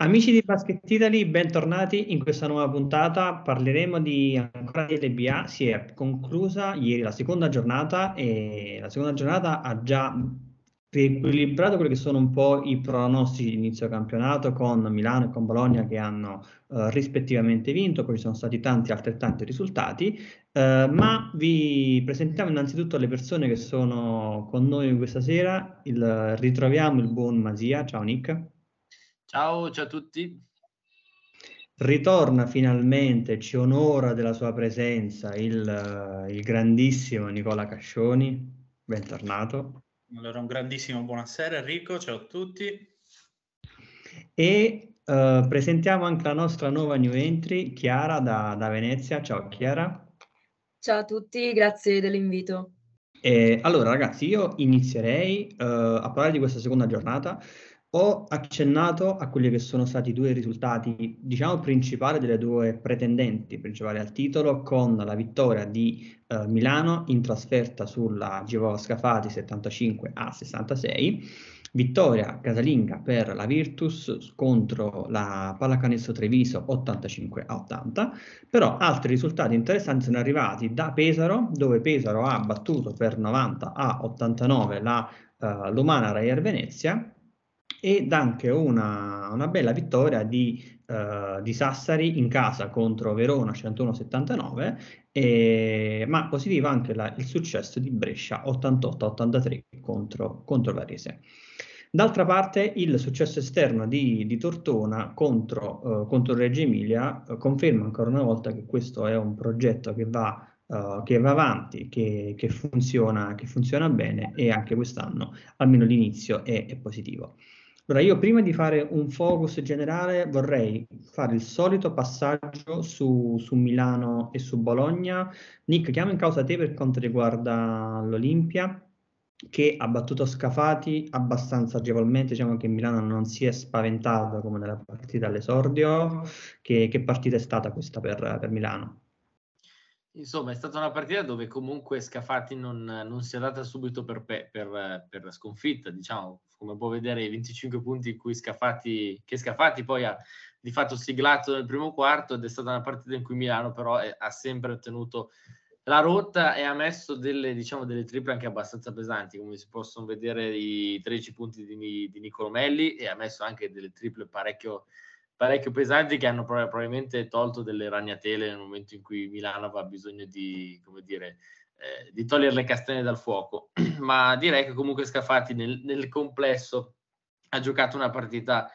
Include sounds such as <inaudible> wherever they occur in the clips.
Amici di Basket Italy, bentornati in questa nuova puntata. Parleremo di ancora di LBA. Si è conclusa ieri la seconda giornata e la seconda giornata ha già riequilibrato quelli che sono un po' i pronostici di inizio campionato con Milano e con Bologna che hanno eh, rispettivamente vinto, poi ci sono stati tanti altrettanti risultati, eh, ma vi presentiamo innanzitutto le persone che sono con noi questa sera. Il, ritroviamo il buon Masia. Ciao Nick. Ciao, ciao a tutti. Ritorna finalmente, ci onora della sua presenza il, il grandissimo Nicola Cascioni. Bentornato. Allora, un grandissimo buonasera Enrico, ciao a tutti. E uh, presentiamo anche la nostra nuova new entry, Chiara da, da Venezia. Ciao Chiara. Ciao a tutti, grazie dell'invito. E, allora ragazzi, io inizierei uh, a parlare di questa seconda giornata ho accennato a quelli che sono stati i due risultati, diciamo, principali delle due pretendenti principali al titolo, con la vittoria di eh, Milano in trasferta sulla Givova Scafati 75 a 66, vittoria casalinga per la Virtus contro la Pallacanestro Treviso 85 a 80, però altri risultati interessanti sono arrivati da Pesaro, dove Pesaro ha battuto per 90 a 89 la uh, Lumana Rayer Venezia, ed anche una, una bella vittoria di, uh, di, Sassari in casa contro Verona 101-79, e, ma positivo anche la, il successo di Brescia 88-83 contro, contro Varese. D'altra parte il successo esterno di, di Tortona contro, uh, contro Reggio Emilia uh, conferma ancora una volta che questo è un progetto che va, uh, che va avanti, che, che, funziona, che, funziona, bene e anche quest'anno, almeno l'inizio, è, è positivo. Allora, io prima di fare un focus generale vorrei fare il solito passaggio su, su Milano e su Bologna. Nick, chiamo in causa te per quanto riguarda l'Olimpia, che ha battuto Scafati abbastanza agevolmente, diciamo che Milano non si è spaventato come nella partita all'esordio. Che, che partita è stata questa per, per Milano? Insomma, è stata una partita dove comunque Scafati non, non si è data subito per, per, per, sconfitta, diciamo, come può vedere i 25 punti cui Scafati, che Scafati poi ha di fatto siglato nel primo quarto ed è stata una partita in cui Milano però è, ha sempre ottenuto la rotta e ha messo delle, diciamo, delle triple anche abbastanza pesanti, come si possono vedere i 13 punti di, di Nicolomelli e ha messo anche delle triple parecchio, parecchio pesanti che hanno probabilmente tolto delle ragnatele nel momento in cui Milano aveva bisogno di, come dire, eh, di togliere le castagne dal fuoco, <clears throat> ma direi che comunque Scafati nel, nel complesso ha giocato una partita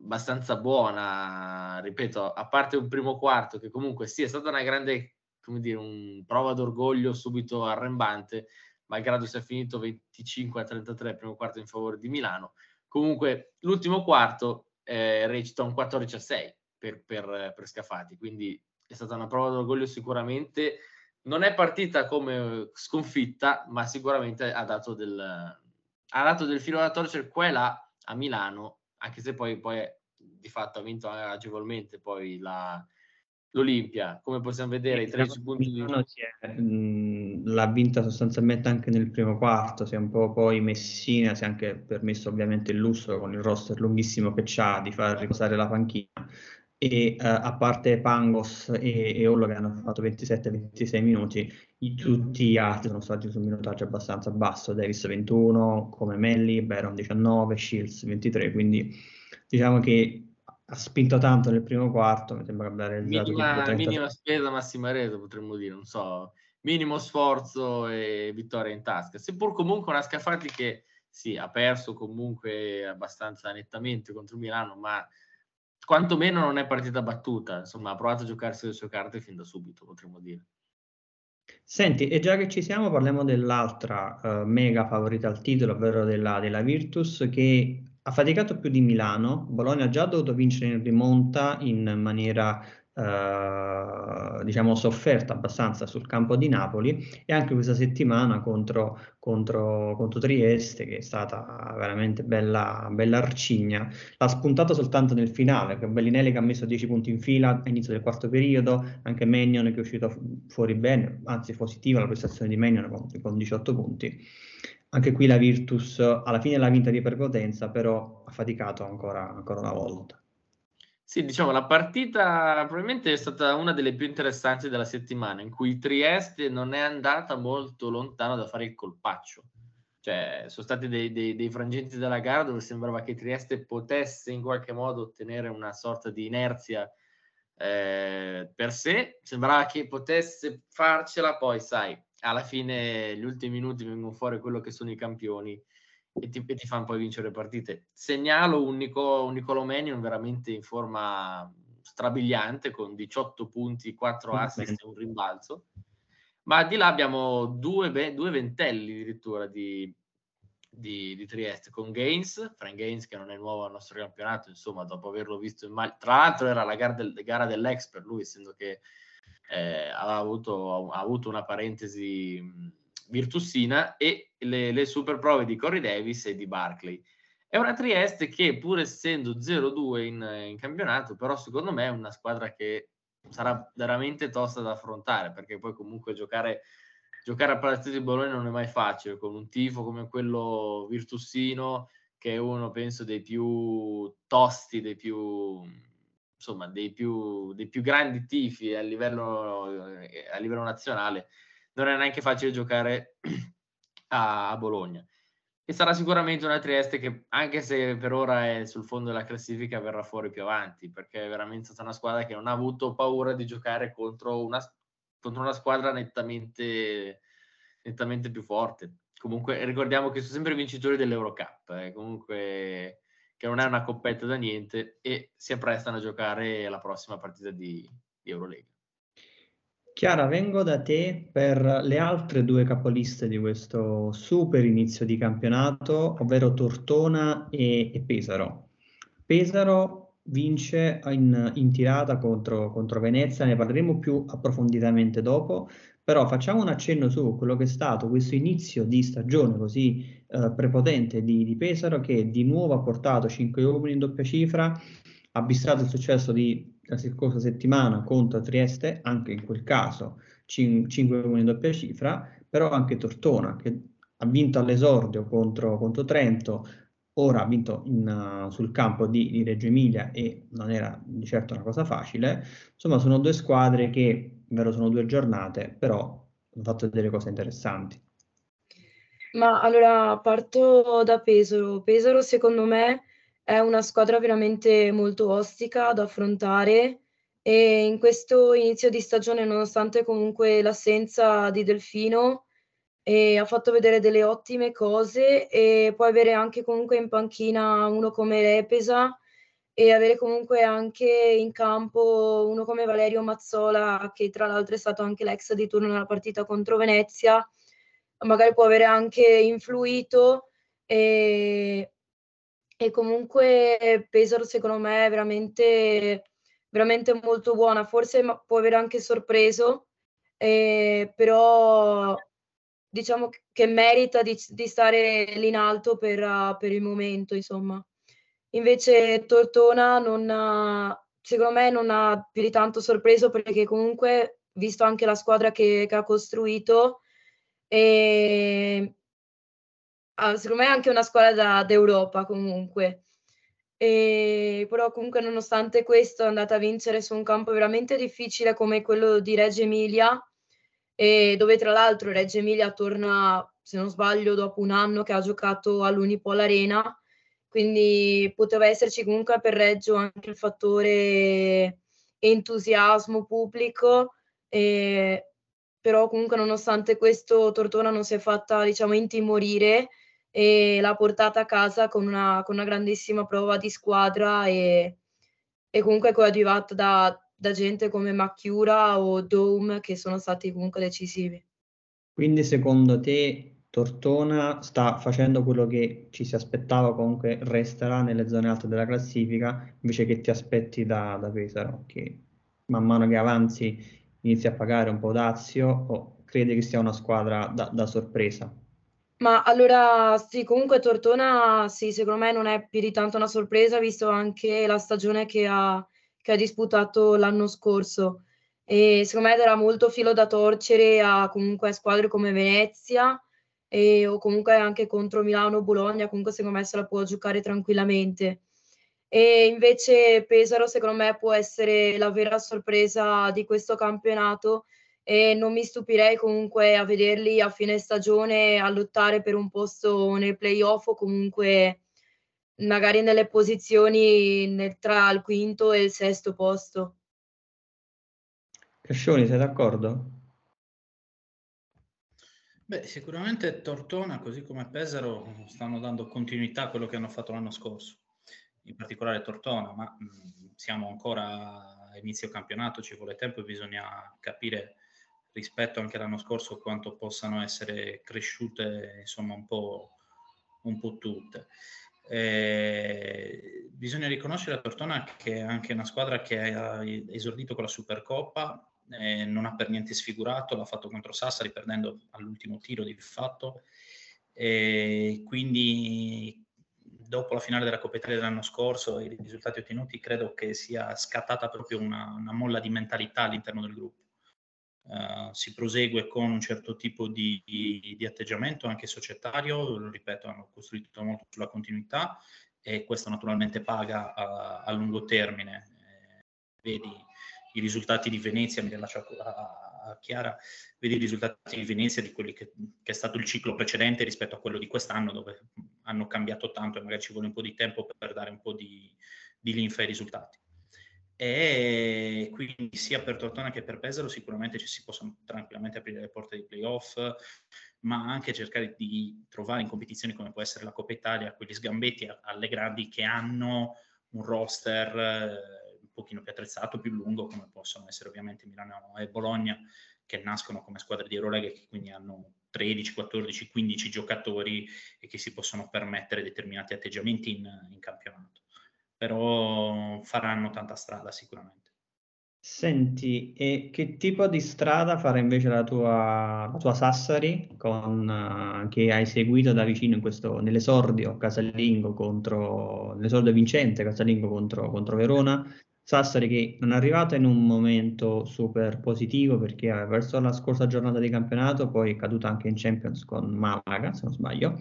abbastanza buona, ripeto, a parte un primo quarto che comunque sì, è stata una grande, come dire, un prova d'orgoglio subito arrembante, malgrado sia finito 25 a 33 il primo quarto in favore di Milano. Comunque l'ultimo quarto eh, recita un 14 a 6 per, per, per Scafati, quindi è stata una prova d'orgoglio sicuramente. Non è partita come sconfitta, ma sicuramente ha dato del, ha dato del filo da torcere qua e là a Milano, anche se poi, poi di fatto ha vinto agevolmente poi la, l'Olimpia. Come possiamo vedere, i 13 punti di... È, l'ha vinta sostanzialmente anche nel primo quarto, si è un po' poi Messina, si è anche permesso ovviamente il lusso con il roster lunghissimo che c'ha di far riposare la panchina e uh, a parte Pangos e, e Ollo che hanno fatto 27-26 minuti, i, tutti gli altri sono stati su un minutaggio abbastanza basso, Davis 21, come Melli, Baron 19, Shields 23, quindi diciamo che ha spinto tanto nel primo quarto, mi sembra che abbia realizzato... Minima, 30... minima spesa, massima rete potremmo dire, non so, minimo sforzo e vittoria in tasca, seppur comunque una Scafati che sì, ha perso comunque abbastanza nettamente contro Milano, ma quantomeno non è partita battuta, insomma ha provato a giocarsi le sue carte fin da subito, potremmo dire. Senti, e già che ci siamo, parliamo dell'altra uh, mega favorita al titolo, ovvero della, della Virtus, che ha faticato più di Milano. Bologna ha già dovuto vincere in rimonta in maniera eh, diciamo sofferta abbastanza sul campo di Napoli e anche questa settimana contro, contro, contro Trieste che è stata veramente bella, bella arcigna l'ha spuntato soltanto nel finale che Bellinelli che ha messo 10 punti in fila all'inizio del quarto periodo anche Magnon che è uscito fuori bene anzi positiva la prestazione di Magnon con, con 18 punti anche qui la Virtus alla fine l'ha vinta di prepotenza però ha faticato ancora, ancora una volta Sì, diciamo, la partita probabilmente è stata una delle più interessanti della settimana, in cui Trieste non è andata molto lontano da fare il colpaccio. Cioè, sono stati dei, dei, dei frangenti della gara dove sembrava che Trieste potesse in qualche modo ottenere una sorta di inerzia eh, per sé, sembrava che potesse farcela, poi sai, alla fine gli ultimi minuti vengono fuori quello che sono i campioni e ti, e ti fanno poi vincere partite. Segnalo un, Nico, un Nicolomenion veramente in forma strabiliante con 18 punti, 4 assist e un rimbalzo. Ma di là abbiamo due, due ventelli addirittura di, di, di, Trieste con Gaines, Frank Gaines che non è nuovo al nostro campionato, insomma, dopo averlo visto in Mal- tra l'altro era la gara, del, gara dell'ex per lui, essendo che eh, aveva avuto, ha avuto una parentesi virtussina e le, le super prove di Corey Davis e di Barclay. È una Trieste che pur essendo 0-2 in, in campionato, però secondo me è una squadra che sarà veramente tosta da affrontare, perché poi comunque giocare, giocare a Palazzo di Bologna non è mai facile, con un tifo come quello virtussino, che è uno, penso, dei più tosti, dei più, insomma, dei più, dei più grandi tifi a livello, a livello nazionale non è neanche facile giocare <clears throat> a, a Bologna. E sarà sicuramente una Trieste che, anche se per ora è sul fondo della classifica, verrà fuori più avanti, perché è veramente stata una squadra che non ha avuto paura di giocare contro una, contro una squadra nettamente, nettamente più forte. Comunque ricordiamo che sono sempre vincitori dell'Eurocup, eh, comunque che non è una coppetta da niente e si apprestano a giocare la prossima partita di, di Eurolega. Chiara, vengo da te per le altre due capoliste di questo super inizio di campionato, ovvero Tortona e, e Pesaro. Pesaro vince in, in tirata contro, contro, Venezia, ne parleremo più approfonditamente dopo, però facciamo un accenno su quello che è stato questo inizio di stagione così eh, prepotente di, di, Pesaro che di nuovo ha portato 5 uomini in doppia cifra, ha avvistato il successo di la scorsa settimana contro Trieste, anche in quel caso 5 in doppia cifra, però anche Tortona che ha vinto all'esordio contro, contro Trento, ora ha vinto in, uh, sul campo di, di, Reggio Emilia e non era di certo una cosa facile. Insomma, sono due squadre che, vero, sono due giornate, però hanno fatto delle cose interessanti. Ma allora parto da Pesaro. Pesaro secondo me è una squadra veramente molto ostica da affrontare e in questo inizio di stagione, nonostante comunque l'assenza di Delfino, eh, ha fatto vedere delle ottime cose e può avere anche comunque in panchina uno come Repesa e avere comunque anche in campo uno come Valerio Mazzola, che tra l'altro è stato anche l'ex di turno nella partita contro Venezia, magari può avere anche influito e e comunque Pesaro secondo me è veramente, veramente molto buona, forse può aver anche sorpreso, eh, però diciamo che merita di, di, stare lì in alto per, uh, per, il momento, insomma. Invece Tortona non ha, secondo me non ha più di tanto sorpreso perché comunque, visto anche la squadra che, che ha costruito, e ah, secondo me è anche una squadra da, d'Europa comunque. E, però comunque nonostante questo è andata a vincere su un campo veramente difficile come quello di Reggio Emilia, dove tra l'altro Reggio Emilia torna, se non sbaglio, dopo un anno che ha giocato all'Unipol Arena, quindi poteva esserci comunque per Reggio anche il fattore entusiasmo pubblico, e, però comunque nonostante questo Tortona non si è fatta diciamo intimorire e l'ha portata a casa con una, con una grandissima prova di squadra e, e comunque coadiuvata da, da gente come Macchiura o Dome che sono stati comunque decisivi. Quindi secondo te Tortona sta facendo quello che ci si aspettava, comunque resterà nelle zone alte della classifica, invece che ti aspetti da, da Pesaro, che man mano che avanzi inizia a pagare un po' d'azio o credi che sia una squadra da, da sorpresa? Ma allora sì, comunque Tortona sì, secondo me non è più di tanto una sorpresa, visto anche la stagione che ha, che ha disputato l'anno scorso. E secondo me darà molto filo da torcere a comunque squadre come Venezia e, o comunque anche contro Milano o Bologna, comunque secondo me se la può giocare tranquillamente. E invece Pesaro, secondo me, può essere la vera sorpresa di questo campionato e non mi stupirei comunque a vederli a fine stagione a lottare per un posto nei playoff o comunque magari nelle posizioni nel, tra il quinto e il sesto posto. Cascioni, sei d'accordo? Beh, sicuramente Tortona, così come Pesaro, stanno dando continuità a quello che hanno fatto l'anno scorso, in particolare Tortona, ma mh, siamo ancora a inizio campionato, ci vuole tempo e bisogna capire rispetto anche all'anno scorso quanto possano essere cresciute insomma un po', un po tutte. Eh, bisogna riconoscere a Tortona che è anche una squadra che ha esordito con la Supercoppa, eh, non ha per niente sfigurato, l'ha fatto contro Sassari perdendo all'ultimo tiro di fatto, eh, quindi dopo la finale della Coppa Italia dell'anno scorso e i risultati ottenuti credo che sia scattata proprio una, una molla di mentalità all'interno del gruppo. Uh, si prosegue con un certo tipo di, di, di, atteggiamento anche societario, lo ripeto, hanno costruito molto sulla continuità e questo naturalmente paga a, a lungo termine. Eh, vedi i risultati di Venezia, mi rilascio a, a, Chiara, vedi i risultati di Venezia di quelli che, che, è stato il ciclo precedente rispetto a quello di quest'anno, dove hanno cambiato tanto e magari ci vuole un po' di tempo per dare un po' di, di linfa ai risultati. E quindi sia per Tortona che per Pesaro sicuramente ci si possono tranquillamente aprire le porte dei playoff, ma anche cercare di trovare in competizioni come può essere la Coppa Italia quegli sgambetti alle grandi che hanno un roster eh, un pochino più attrezzato, più lungo, come possono essere ovviamente Milano e Bologna, che nascono come squadre di Eurolega e che quindi hanno 13, 14, 15 giocatori e che si possono permettere determinati atteggiamenti in, in campionato però faranno tanta strada sicuramente. Senti, e che tipo di strada farà invece la tua, la tua Sassari, con, uh, che hai seguito da vicino in questo, nell'esordio casalingo contro, nell'esordio vincente casalingo contro, contro Verona? Sassari che non è arrivata in un momento super positivo perché verso la scorsa giornata di campionato poi è caduta anche in Champions con Malaga, se non sbaglio,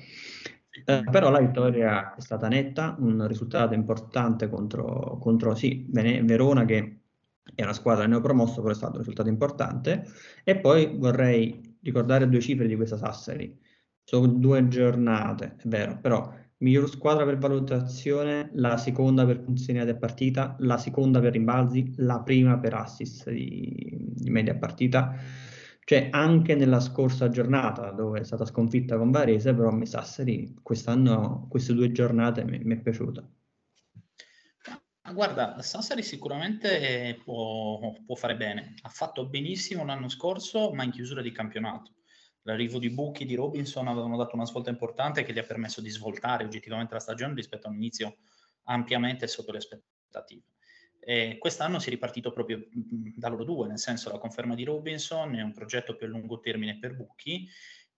eh, però la vittoria è stata netta, un risultato importante contro, contro sì, Verona che è una squadra neopromossa, però è stato un risultato importante. E poi vorrei ricordare due cifre di questa Sassari. Sono due giornate, è vero, però miglior squadra per valutazione, la seconda per funzioni a partita, la seconda per rimbalzi, la prima per assist di, di media partita cioè, anche nella scorsa giornata, dove è stata sconfitta con Varese, però mi Sassari quest'anno, queste due giornate mi, mi è piaciuta. Guarda, Sassari sicuramente può, può, fare bene. Ha fatto benissimo l'anno scorso, ma in chiusura di campionato. L'arrivo di Bucchi e di Robinson avevano dato una svolta importante che gli ha permesso di svoltare oggettivamente la stagione rispetto a un inizio ampiamente sotto le aspettative. E quest'anno si è ripartito proprio mm, da loro due, nel senso la conferma di Robinson è un progetto più a lungo termine per Bucchi,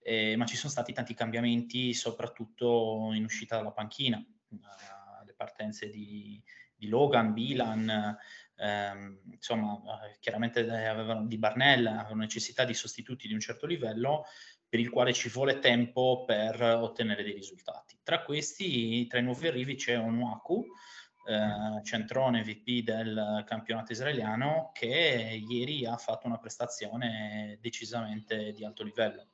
eh, ma ci sono stati tanti cambiamenti, soprattutto in uscita dalla panchina, partenze di, di Logan, Bilan, ehm, insomma, eh, chiaramente avevano di Barnell, avevano necessità di sostituti di un certo livello, per il quale ci vuole tempo per ottenere dei risultati. Tra questi, tra i nuovi arrivi c'è Onuaku, eh, centrone VP del campionato israeliano che ieri ha fatto una prestazione decisamente di alto livello.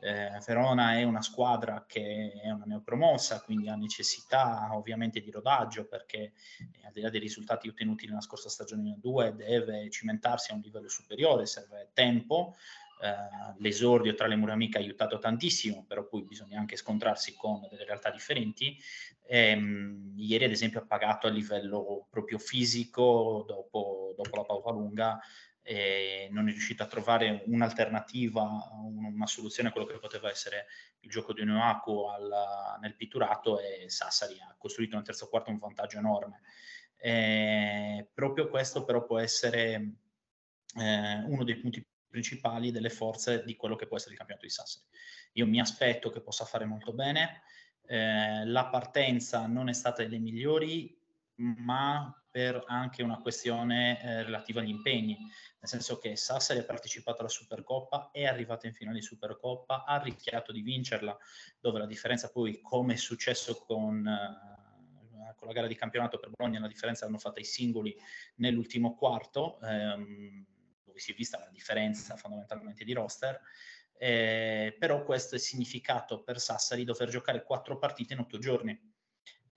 Eh, Verona è una squadra che è una neopromossa, quindi ha necessità ovviamente di rodaggio perché eh, al di là dei risultati ottenuti nella scorsa stagione 2 deve cimentarsi a un livello superiore, serve tempo, Uh, l'esordio tra le mura amiche ha aiutato tantissimo, però poi bisogna anche scontrarsi con delle realtà differenti. E, um, ieri, ad esempio, ha pagato a livello proprio fisico dopo, dopo la pausa lunga e non è riuscito a trovare un'alternativa, una soluzione a quello che poteva essere il gioco di Noaku nel pitturato e Sassari ha costruito nel terzo quarto un vantaggio enorme. E proprio questo però può essere eh, uno dei punti principali delle forze di quello che può essere il campionato di Sassari. Io mi aspetto che possa fare molto bene, eh, la partenza non è stata delle migliori, ma per anche una questione eh, relativa agli impegni, nel senso che Sassari ha partecipato alla Supercoppa, è arrivata in finale di Supercoppa, ha rischiato di vincerla, dove la differenza poi, come è successo con, eh, con la gara di campionato per Bologna la differenza l'hanno fatta i singoli nell'ultimo quarto, ehm, dove si è vista la differenza fondamentalmente di roster, eh, però questo è significato per Sassari dover giocare quattro partite in otto giorni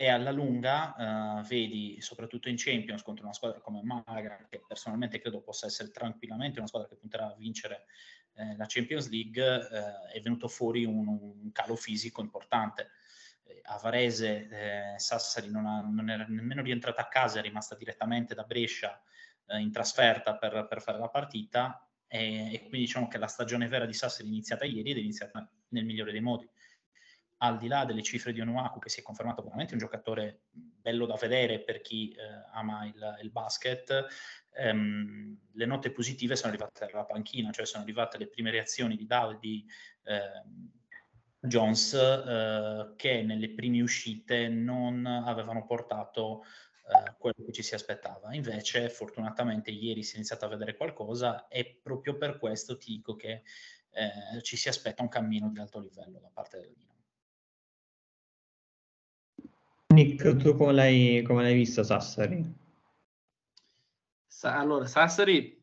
e alla lunga uh, vedi soprattutto in Champions contro una squadra come Malaga che personalmente credo possa essere tranquillamente una squadra che punterà a vincere eh, la Champions League eh, è venuto fuori un, un calo fisico importante. Eh, a Varese eh, Sassari non, ha, non, era nemmeno rientrata a casa è rimasta direttamente da Brescia eh, in trasferta per, per, fare la partita. E, e quindi diciamo che la stagione vera di Sassari è iniziata ieri ed è iniziata nel migliore dei modi al di là delle cifre di Onuaku, che si è confermato veramente un giocatore bello da vedere per chi eh, ama il, il basket, ehm, le note positive sono arrivate dalla panchina, cioè sono arrivate le prime reazioni di Davide eh, Jones eh, che nelle prime uscite non avevano portato eh, quello che ci si aspettava. Invece, fortunatamente, ieri si è iniziato a vedere qualcosa e proprio per questo ti dico che eh, ci si aspetta un cammino di alto livello da parte del Dinamo. Nick, tu come l'hai, come l'hai vista Sassari? Sa- allora, Sassari,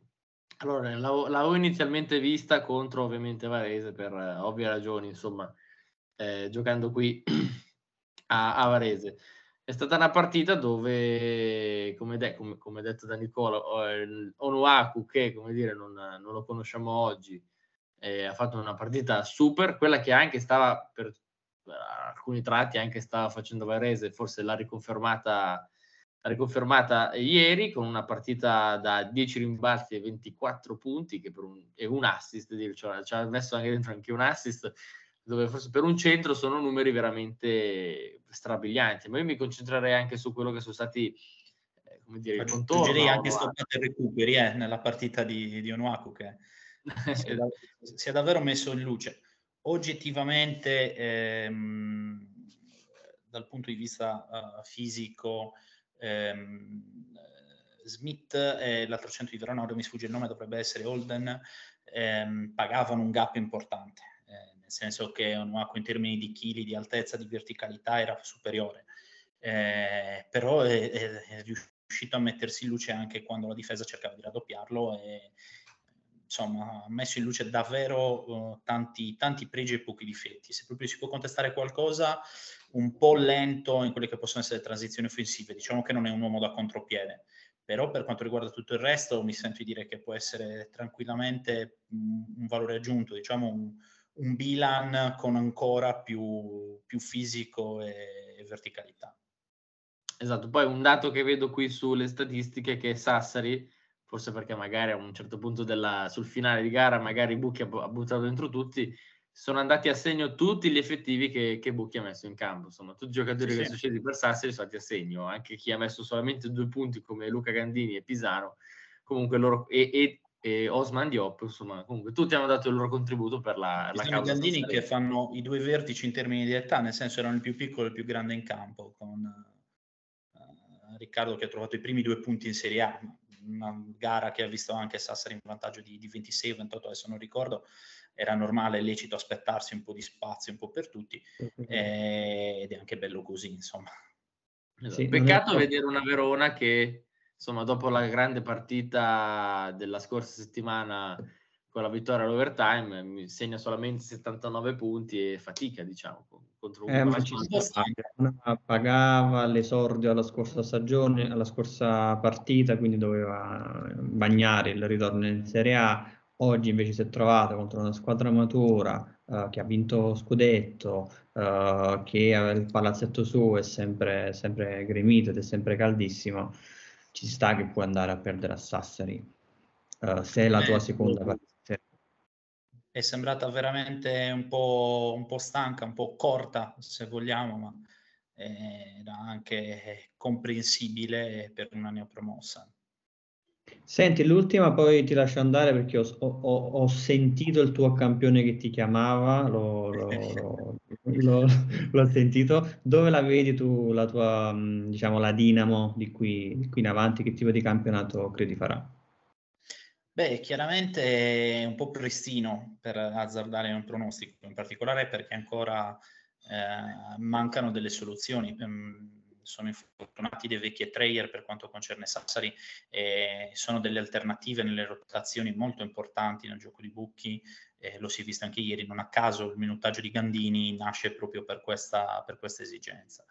allora, l'avevo, inizialmente vista contro ovviamente Varese per eh, ovvie ragioni, insomma, eh, giocando qui <clears throat> a, a, Varese. È stata una partita dove, come, de- come, come detto da Nicola, Onuaku, che come dire non, non lo conosciamo oggi, eh, ha fatto una partita super, quella che anche stava per alcuni tratti anche stava facendo Varese, forse l'ha riconfermata, l'ha riconfermata ieri con una partita da 10 rimbalzi e 24 punti che per un, e un assist, cioè, ci ha messo anche dentro anche un assist dove forse per un centro sono numeri veramente strabilianti, ma io mi concentrerei anche su quello che sono stati eh, come dire, il contorno. Aggiungerei anche stoppate recuperi eh, nella partita di, di Onuaku che <laughs> si è, si è davvero messo in luce oggettivamente ehm, dal punto di vista uh, fisico ehm, Smith e l'altro centro di Verona, ora mi sfugge il nome, dovrebbe essere Holden, ehm, pagavano un gap importante, eh, nel senso che Onuaku in termini di chili, di altezza, di verticalità era superiore, eh, però è, è, riuscito a mettersi in luce anche quando la difesa cercava di raddoppiarlo e, insomma, ha messo in luce davvero uh, tanti, tanti pregi e pochi difetti. Se proprio si può contestare qualcosa, un po' lento in quelle che possono essere transizioni offensive, diciamo che non è un uomo da contropiede, però per quanto riguarda tutto il resto mi sento di dire che può essere tranquillamente un, un valore aggiunto, diciamo un, un bilan con ancora più, più fisico e, e verticalità. Esatto, poi un dato che vedo qui sulle statistiche è che Sassari forse perché magari a un certo punto della, sul finale di gara magari Bucchi ha, buttato dentro tutti, sono andati a segno tutti gli effettivi che, che Bucchi ha messo in campo, insomma tutti i giocatori sì, che sì. sono scesi per Sassari sono stati a segno, anche chi ha messo solamente due punti come Luca Gandini e Pisano, comunque loro, e, e, e Osman Diop, insomma comunque tutti hanno dato il loro contributo per la, la causa. Gandini che fanno i due vertici in termini di età, nel senso erano il più piccolo e il più grande in campo, con uh, Riccardo che ha trovato i primi due punti in Serie A, una gara che ha visto anche Sassari in vantaggio di, di 26 28, adesso non ricordo, era normale, lecito aspettarsi un po' di spazio un po' per tutti eh, ed è anche bello così, insomma. Sì, Peccato vedere una Verona che, insomma, dopo la grande partita della scorsa settimana con la vittoria all'overtime, segna solamente 79 punti e fatica, diciamo, contro un eh, pagava l'esordio alla scorsa stagione, alla scorsa partita, quindi doveva bagnare il ritorno in Serie A. Oggi invece si è trovato contro una squadra matura uh, che ha vinto scudetto, uh, che il palazzetto suo è sempre, sempre gremito ed è sempre caldissimo. Ci sta che può andare a perdere a Sassari. Uh, se è la tua seconda partita è sembrata veramente un po', un po' stanca, un po' corta se vogliamo, ma era anche comprensibile per una neopromossa. Senti, l'ultima poi ti lascio andare perché ho, ho, ho sentito il tuo campione che ti chiamava, l'ho, l'ho, l'ho, sentito. Dove la vedi tu, la tua, diciamo, la Dinamo di qui, di qui in avanti? Che tipo di campionato credi farà? Beh, chiaramente è un po' prestino per azzardare un pronostico, in particolare perché ancora eh, mancano delle soluzioni. Um, sono infortunati dei vecchi Treyer per quanto concerne Sassari, eh, sono delle alternative nelle rotazioni molto importanti nel gioco di Bucchi, eh, lo si è visto anche ieri, non a caso il minutaggio di Gandini nasce proprio per questa, per questa esigenza.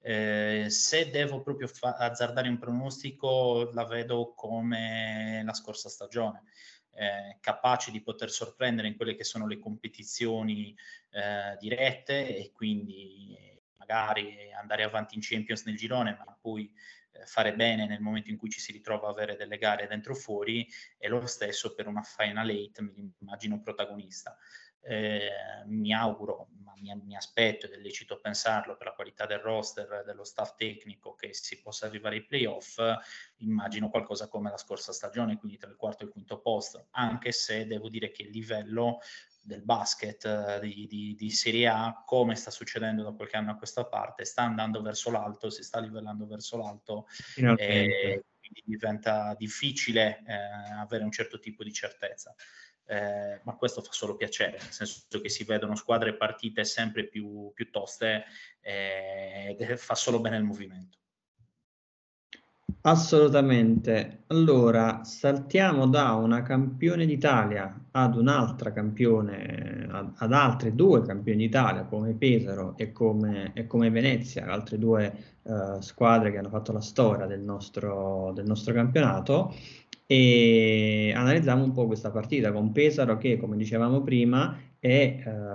Eh, se devo proprio fa- azzardare un pronostico, la vedo come la scorsa stagione. Eh, capaci di poter sorprendere in quelle che sono le competizioni eh, dirette e quindi magari andare avanti in Champions nel girone, ma poi eh, fare bene nel momento in cui ci si ritrova a avere delle gare dentro o fuori e lo stesso per una Final 8 mi immagino protagonista. Eh, mi auguro, ma mi, mi, aspetto ed è lecito pensarlo per la qualità del roster, dello staff tecnico che si possa arrivare ai playoff, immagino qualcosa come la scorsa stagione, quindi tra il quarto e il quinto posto, anche se devo dire che il livello del basket eh, di, di, di, Serie A, come sta succedendo da qualche anno a questa parte, sta andando verso l'alto, si sta livellando verso l'alto e quindi diventa difficile eh, avere un certo tipo di certezza. Eh, ma questo fa solo piacere, nel senso che si vedono squadre e partite sempre più, più toste eh, ed fa solo bene il movimento. Assolutamente. Allora, saltiamo da una campione d'Italia ad un'altra campione, ad, ad altre due campioni d'Italia come Pesaro e come, e come Venezia, altre due uh, squadre che hanno fatto la storia del nostro, del nostro campionato e analizziamo un po' questa partita con Pesaro che, come dicevamo prima, è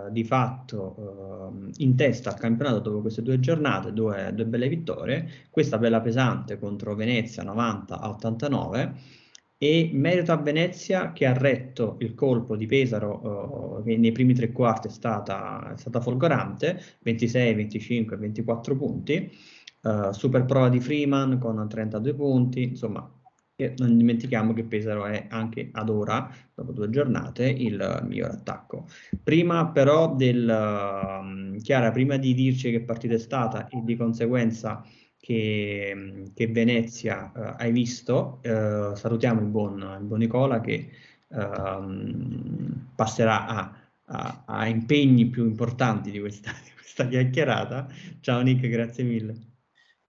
eh, di fatto eh, in testa al campionato dopo queste due giornate, due, due, belle vittorie, questa bella pesante contro Venezia 90 a 89 e merito a Venezia che ha retto il colpo di Pesaro eh, che nei primi tre quarti è stata, è stata folgorante, 26, 25, 24 punti, eh, super prova di Freeman con 32 punti, insomma e non dimentichiamo che Pesaro è anche ad ora, dopo due giornate, il miglior attacco. Prima però del um, Chiara, prima di dirci che partita è stata e di conseguenza che, che Venezia uh, hai visto, uh, salutiamo il buon, il buon, Nicola che uh, passerà a, a, a, impegni più importanti di questa, <laughs> di questa chiacchierata. Ciao Nick, grazie mille.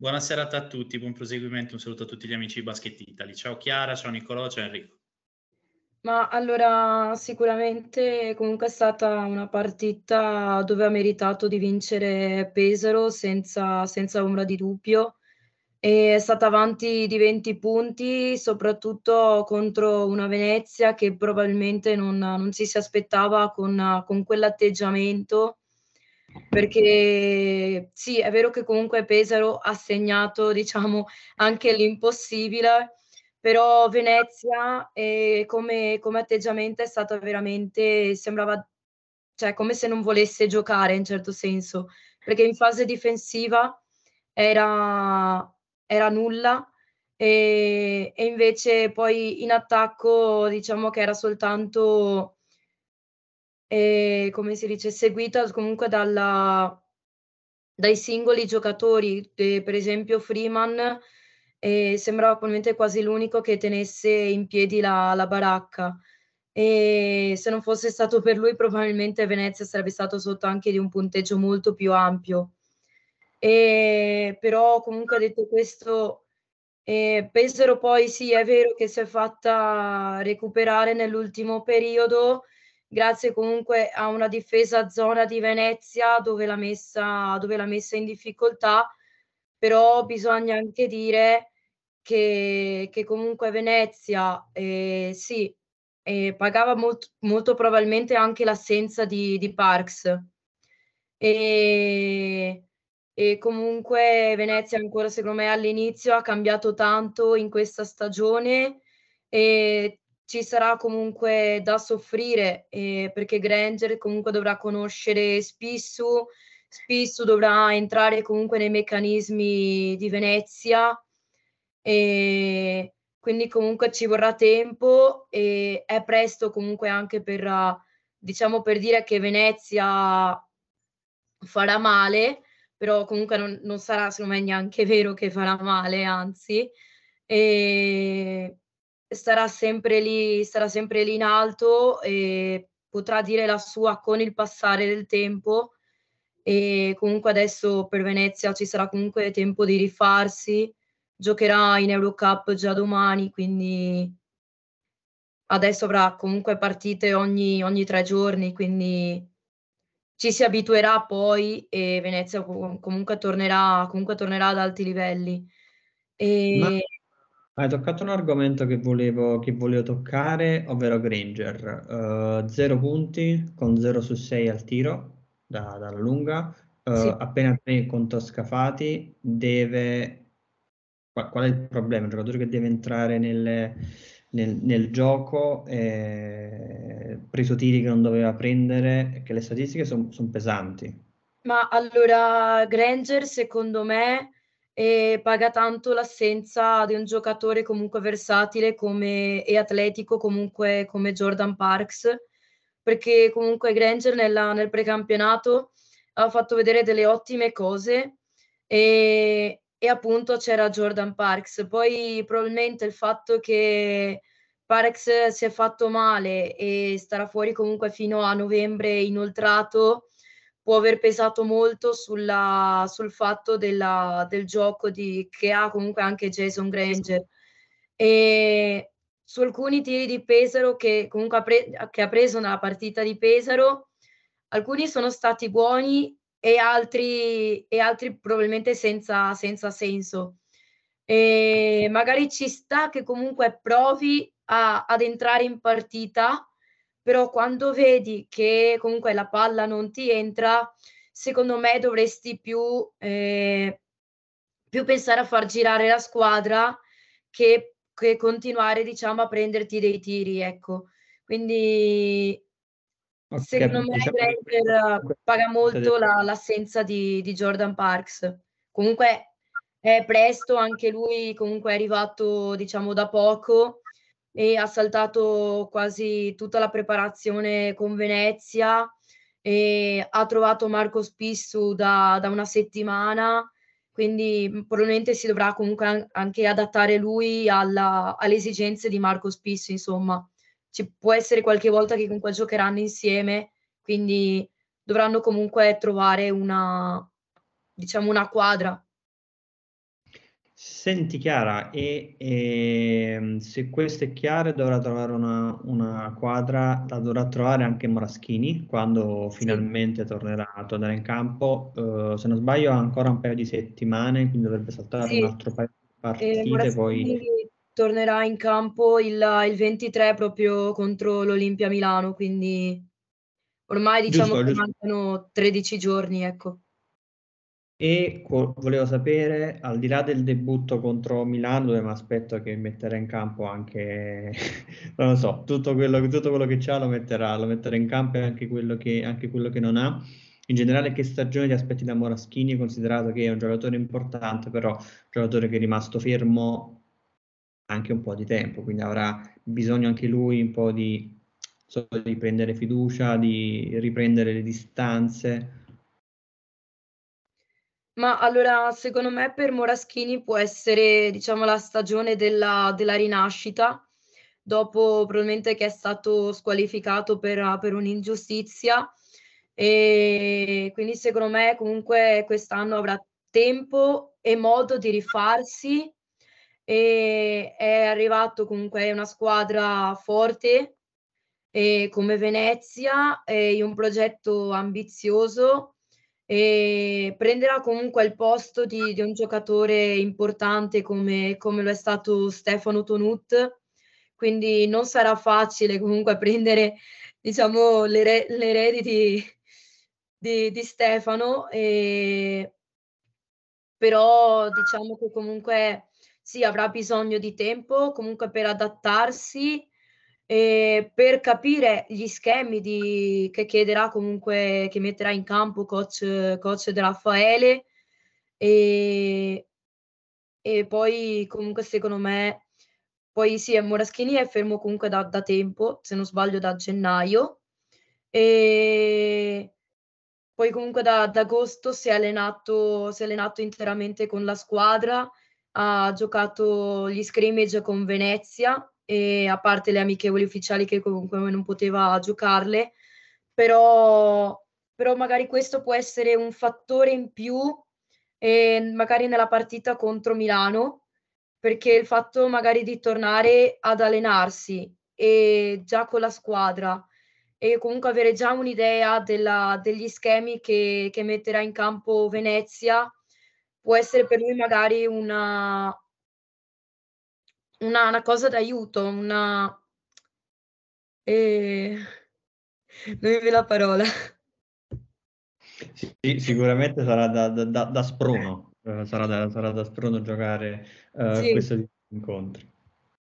Buona serata a tutti, buon proseguimento, un saluto a tutti gli amici di Basket Italy. Ciao Chiara, ciao Nicolò, ciao Enrico. Ma allora sicuramente comunque è stata una partita dove ha meritato di vincere Pesaro senza, senza ombra di dubbio. È stata avanti di 20 punti, soprattutto contro una Venezia che probabilmente non, non si si aspettava con, con quell'atteggiamento perché sì, è vero che comunque Pesaro ha segnato, diciamo, anche l'impossibile, però Venezia eh, come, come, atteggiamento è stata veramente, sembrava, cioè, come se non volesse giocare in certo senso, perché in fase difensiva era, era nulla e, e invece poi in attacco diciamo che era soltanto e, come si dice, seguita comunque dalla, dai singoli giocatori, eh, per esempio Freeman eh, sembrava probabilmente quasi l'unico che tenesse in piedi la, la baracca. E se non fosse stato per lui, probabilmente Venezia sarebbe stato sotto anche di un punteggio molto più ampio. E, però, comunque, detto questo, eh, Pesaro poi sì, è vero che si è fatta recuperare nell'ultimo periodo, grazie comunque a una difesa zona di Venezia dove l'ha messa, dove l'ha messa in difficoltà, però bisogna anche dire che, che comunque Venezia eh, sì, eh, pagava molto, molto, probabilmente anche l'assenza di, di Parks. E, e comunque Venezia ancora secondo me all'inizio ha cambiato tanto in questa stagione e ci sarà comunque da soffrire eh, perché Granger comunque dovrà conoscere Spissu, Spissu dovrà entrare comunque nei meccanismi di Venezia e quindi comunque ci vorrà tempo e è presto comunque anche per diciamo per dire che Venezia farà male però comunque non, non sarà secondo me neanche vero che farà male anzi. E starà sempre lì, starà sempre lì in alto e potrà dire la sua con il passare del tempo. e comunque adesso per Venezia ci sarà comunque tempo di rifarsi, giocherà in Eurocup già domani, quindi adesso avrà comunque partite ogni, ogni tre giorni, quindi ci si abituerà poi e Venezia comunque tornerà, comunque tornerà ad alti livelli. E... Ma hai toccato un argomento che volevo, che volevo toccare, ovvero Granger. Uh, zero punti con 0 su 6 al tiro da, dalla lunga. Uh, sì. Appena 3 contro Scafati deve... Qual, qual, è il problema? Il giocatore che deve entrare nelle, nel, nel, gioco, eh, preso tiri che non doveva prendere, che le statistiche sono son pesanti. Ma allora Granger secondo me e paga tanto l'assenza di un giocatore comunque versatile come, e atletico comunque come Jordan Parks, perché comunque Granger nella, nel precampionato ha fatto vedere delle ottime cose e, e appunto c'era Jordan Parks. Poi probabilmente il fatto che Parks si è fatto male e starà fuori comunque fino a novembre inoltrato può aver pesato molto sulla, sul fatto della, del gioco di, che ha comunque anche Jason Granger. E su alcuni tiri di Pesaro che comunque ha, pre- che ha preso nella partita di Pesaro, alcuni sono stati buoni e altri, e altri probabilmente senza, senza senso. E magari ci sta che comunque provi a, ad entrare in partita però quando vedi che comunque la palla non ti entra, secondo me dovresti più, eh, più pensare a far girare la squadra che, che, continuare, diciamo, a prenderti dei tiri, ecco. Quindi okay, secondo me diciamo Granger paga molto la, l'assenza di, di Jordan Parks. Comunque è presto, anche lui comunque è arrivato, diciamo, da poco e ha saltato quasi tutta la preparazione con Venezia e ha trovato Marco Spissu da, da una settimana, quindi probabilmente si dovrà comunque anche adattare lui alla, alle esigenze di Marco Spissu, insomma. Ci può essere qualche volta che comunque giocheranno insieme, quindi dovranno comunque trovare una, diciamo, una quadra Senti Chiara, e, e, ehm, se questo è chiaro dovrà trovare una, una quadra, la dovrà trovare anche Moraschini quando finalmente tornerà a tornare in campo. Uh, se non sbaglio ha ancora un paio di settimane, quindi dovrebbe saltare sì. un altro paio di partite. E poi... tornerà in campo il, il 23 proprio contro l'Olimpia Milano, quindi ormai diciamo giusto, che giusto. mancano 13 giorni, ecco. E volevo sapere, al di là del debutto contro Milano, dove mi aspetto che metterà in campo anche, <laughs> non lo so, tutto quello, tutto quello che c'ha lo metterà, lo metterà in campo e anche quello, che, anche quello che non ha. In generale, che stagione ti aspetti da Moraschini, considerato che è un giocatore importante, però un giocatore che è rimasto fermo anche un po' di tempo, quindi avrà bisogno anche lui un po' di, so, di prendere fiducia, di riprendere le distanze ma allora, secondo me per Moraschini può essere, diciamo, la stagione della, della rinascita, dopo probabilmente che è stato squalificato per, per un'ingiustizia. E quindi secondo me comunque quest'anno avrà tempo e modo di rifarsi e è arrivato comunque una squadra forte e come Venezia e un progetto ambizioso e prenderà comunque il posto di, di un giocatore importante come, come, lo è stato Stefano Tonut, quindi non sarà facile comunque prendere diciamo, le, re, le rediti di, di Stefano, e, però diciamo che comunque sì, avrà bisogno di tempo comunque per adattarsi per capire gli schemi di, che chiederà comunque, che metterà in campo coach, coach De Raffaele e, e poi comunque secondo me poi sì, Moraschini è fermo comunque da, da tempo, se non sbaglio da gennaio e poi comunque da, da agosto si è, allenato, si è allenato interamente con la squadra, ha giocato gli scrimmage con Venezia e a parte le amichevoli ufficiali che comunque non poteva giocarle, però, però magari questo può essere un fattore in più eh, magari nella partita contro Milano, perché il fatto magari di tornare ad allenarsi e già con la squadra e comunque avere già un'idea della, degli schemi che, che metterà in campo Venezia può essere per lui magari una, una, una cosa d'aiuto, una... Eh, non mi la parola. Sì, sicuramente sarà da, da, da sprono, eh, sarà, da, sarà da sprono giocare uh, sì. questo incontro.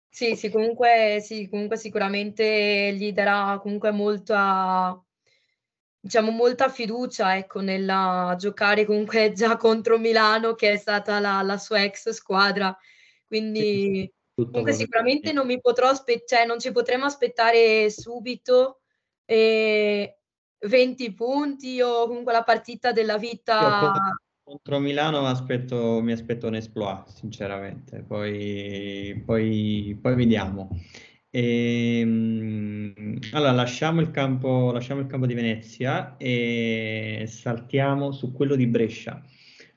Sì, sì, comunque, sì, comunque sicuramente gli darà comunque molta, diciamo, molta fiducia, ecco, nella giocare comunque <laughs> già contro Milano, che è stata la, la sua ex squadra. Quindi sì, comunque sicuramente non mi potrò aspettare, cioè non ci potremo aspettare subito eh, 20 punti o comunque la partita della vita. Contro Milano aspetto, mi aspetto un esploit, sinceramente, poi, poi, poi vediamo. E, ehm, allora, lasciamo il, campo, lasciamo il campo di Venezia e saltiamo su quello di Brescia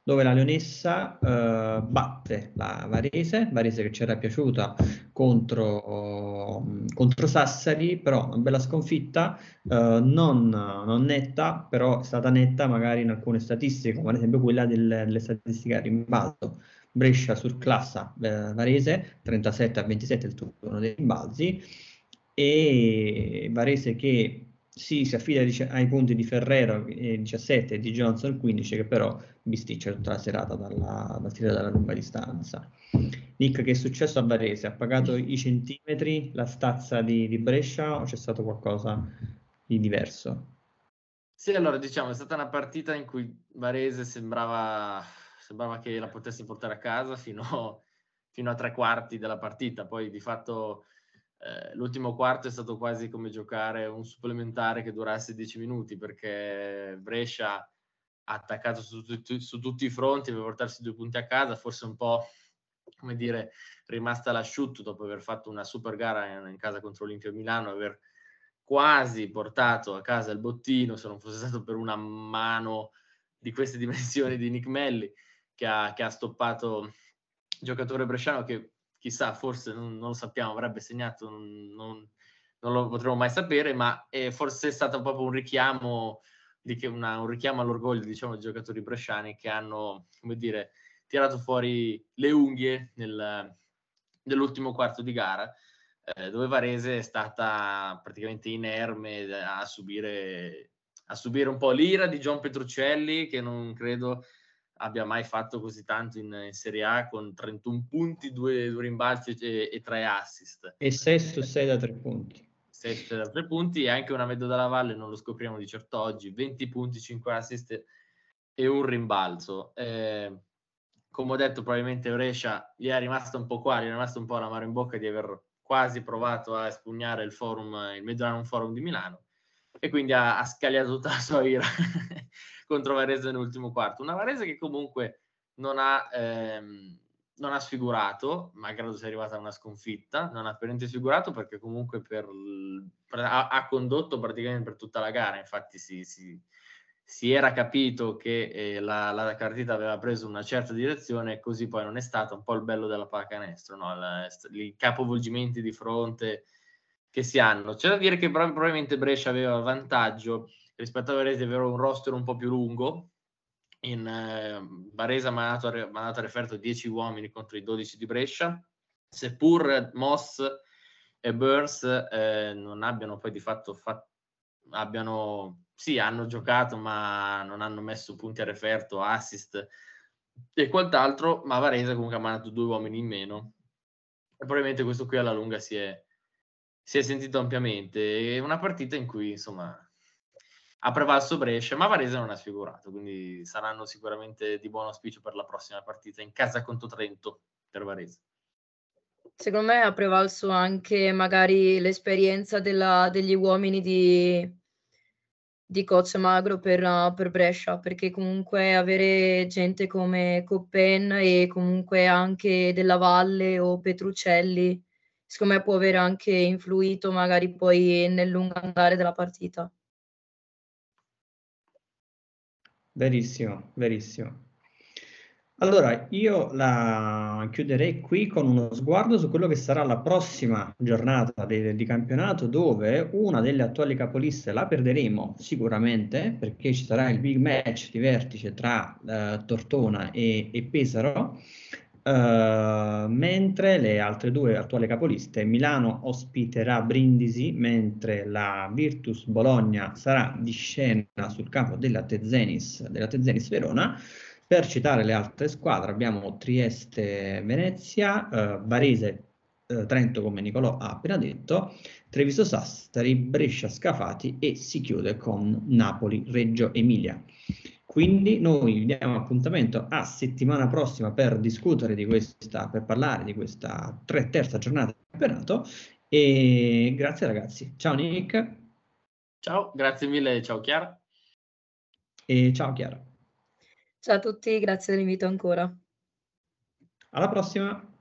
dove la Leonessa eh, batte la Varese, Varese che ci era piaciuta contro, contro Sassari, però una bella sconfitta, eh, non, non, netta, però è stata netta magari in alcune statistiche, come ad esempio quella delle, delle statistiche a rimbalzo. Brescia surclassa eh, Varese, 37 a 27 il turno dei rimbalzi, e Varese che sì, si affida ai punti di Ferrero eh, 17 e di Johnson 15, che però bisticcia tutta la serata dalla, dal tiro dalla lunga distanza. Nick, che è successo a Varese? Ha pagato i centimetri la stazza di, di Brescia o c'è stato qualcosa di diverso? Sì, allora diciamo, è stata una partita in cui Varese sembrava, sembrava che la potesse portare a casa fino, fino a tre quarti della partita, poi di fatto eh, l'ultimo quarto è stato quasi come giocare un supplementare che durasse 10 minuti perché Brescia ha attaccato su, su, su tutti i fronti per portarsi due punti a casa, forse un po' come dire rimasta l'asciutto dopo aver fatto una super gara in, in casa contro l'Olimpia Milano, aver quasi portato a casa il bottino se non fosse stato per una mano di queste <laughs> dimensioni di Nick Melli che ha, che ha stoppato il giocatore bresciano che chissà, forse non, non lo sappiamo, avrebbe segnato, non, non, lo potremo mai sapere, ma è forse è stato proprio un richiamo, una, un richiamo all'orgoglio, diciamo, dei giocatori bresciani che hanno, come dire, tirato fuori le unghie nel, nell'ultimo quarto di gara, eh, dove Varese è stata praticamente inerme a subire, a subire un po' l'ira di John Petruccelli, che non credo abbia mai fatto così tanto in, in Serie A con 31 punti, 2, due rimbalzi e, e 3 assist. E 6 su 6 da 3 punti. 6 su 6 da 3 punti e anche una media dalla Valle, non lo scopriamo di certo oggi, 20 punti, 5 assist e un rimbalzo. Eh, come ho detto, probabilmente Brescia gli è rimasta un po' qua, gli è rimasta un po' la mano in bocca di aver quasi provato a espugnare il forum, il Mediolanum Forum di Milano e quindi ha, ha scagliato tutta la sua ira <laughs> contro Varese nell'ultimo quarto. Una Varese che comunque non ha, ehm, non ha sfigurato, malgrado sia arrivata a una sconfitta, non ha per niente sfigurato perché comunque per, ha, ha, condotto praticamente per tutta la gara, infatti si, si, si era capito che eh, la, la, partita aveva preso una certa direzione e così poi non è stato un po' il bello della pallacanestro, no? I capovolgimenti di fronte che si hanno. C'è da dire che probabilmente Brescia aveva vantaggio rispetto a Varese avere un roster un po' più lungo. In eh, Varese ha mandato, ha mandato a referto 10 uomini contro i 12 di Brescia, seppur Moss e Burns eh, non abbiano poi di fatto fatto abbiano sì, hanno giocato, ma non hanno messo punti a referto, assist e quant'altro, ma Varese comunque ha mandato due uomini in meno. E probabilmente questo qui alla lunga si è, si è sentito ampiamente. È una partita in cui, insomma, ha prevalso Brescia, ma Varese non ha sfigurato, quindi saranno sicuramente di buon auspicio per la prossima partita in casa contro Trento per Varese. Secondo me ha prevalso anche magari l'esperienza della, degli uomini di, di coach Magro per, per, Brescia, perché comunque avere gente come Coppen e comunque anche Della Valle o Petruccelli, secondo me può aver anche influito magari poi nel lungo andare della partita. Verissimo, verissimo. Allora, io la chiuderei qui con uno sguardo su quello che sarà la prossima giornata di, di campionato, dove una delle attuali capoliste la perderemo sicuramente, perché ci sarà il big match di vertice tra uh, Tortona e, e Pesaro, uh, mentre le altre due attuali capoliste, Milano ospiterà Brindisi, mentre la Virtus Bologna sarà di scena sul campo della Tezenis, della Tezenis Verona. Per citare le altre squadre abbiamo Trieste, Venezia, eh, Varese, eh, Trento come Nicolò ha appena detto, Treviso Sassari, Brescia Scafati e si chiude con Napoli, Reggio Emilia. Quindi noi vi diamo appuntamento a settimana prossima per discutere di questa, per parlare di questa tre, terza giornata di campionato e grazie ragazzi. Ciao Nick. Ciao, grazie mille, ciao Chiara. E ciao Chiara. Ciao a tutti, grazie dell'invito ancora. Alla prossima.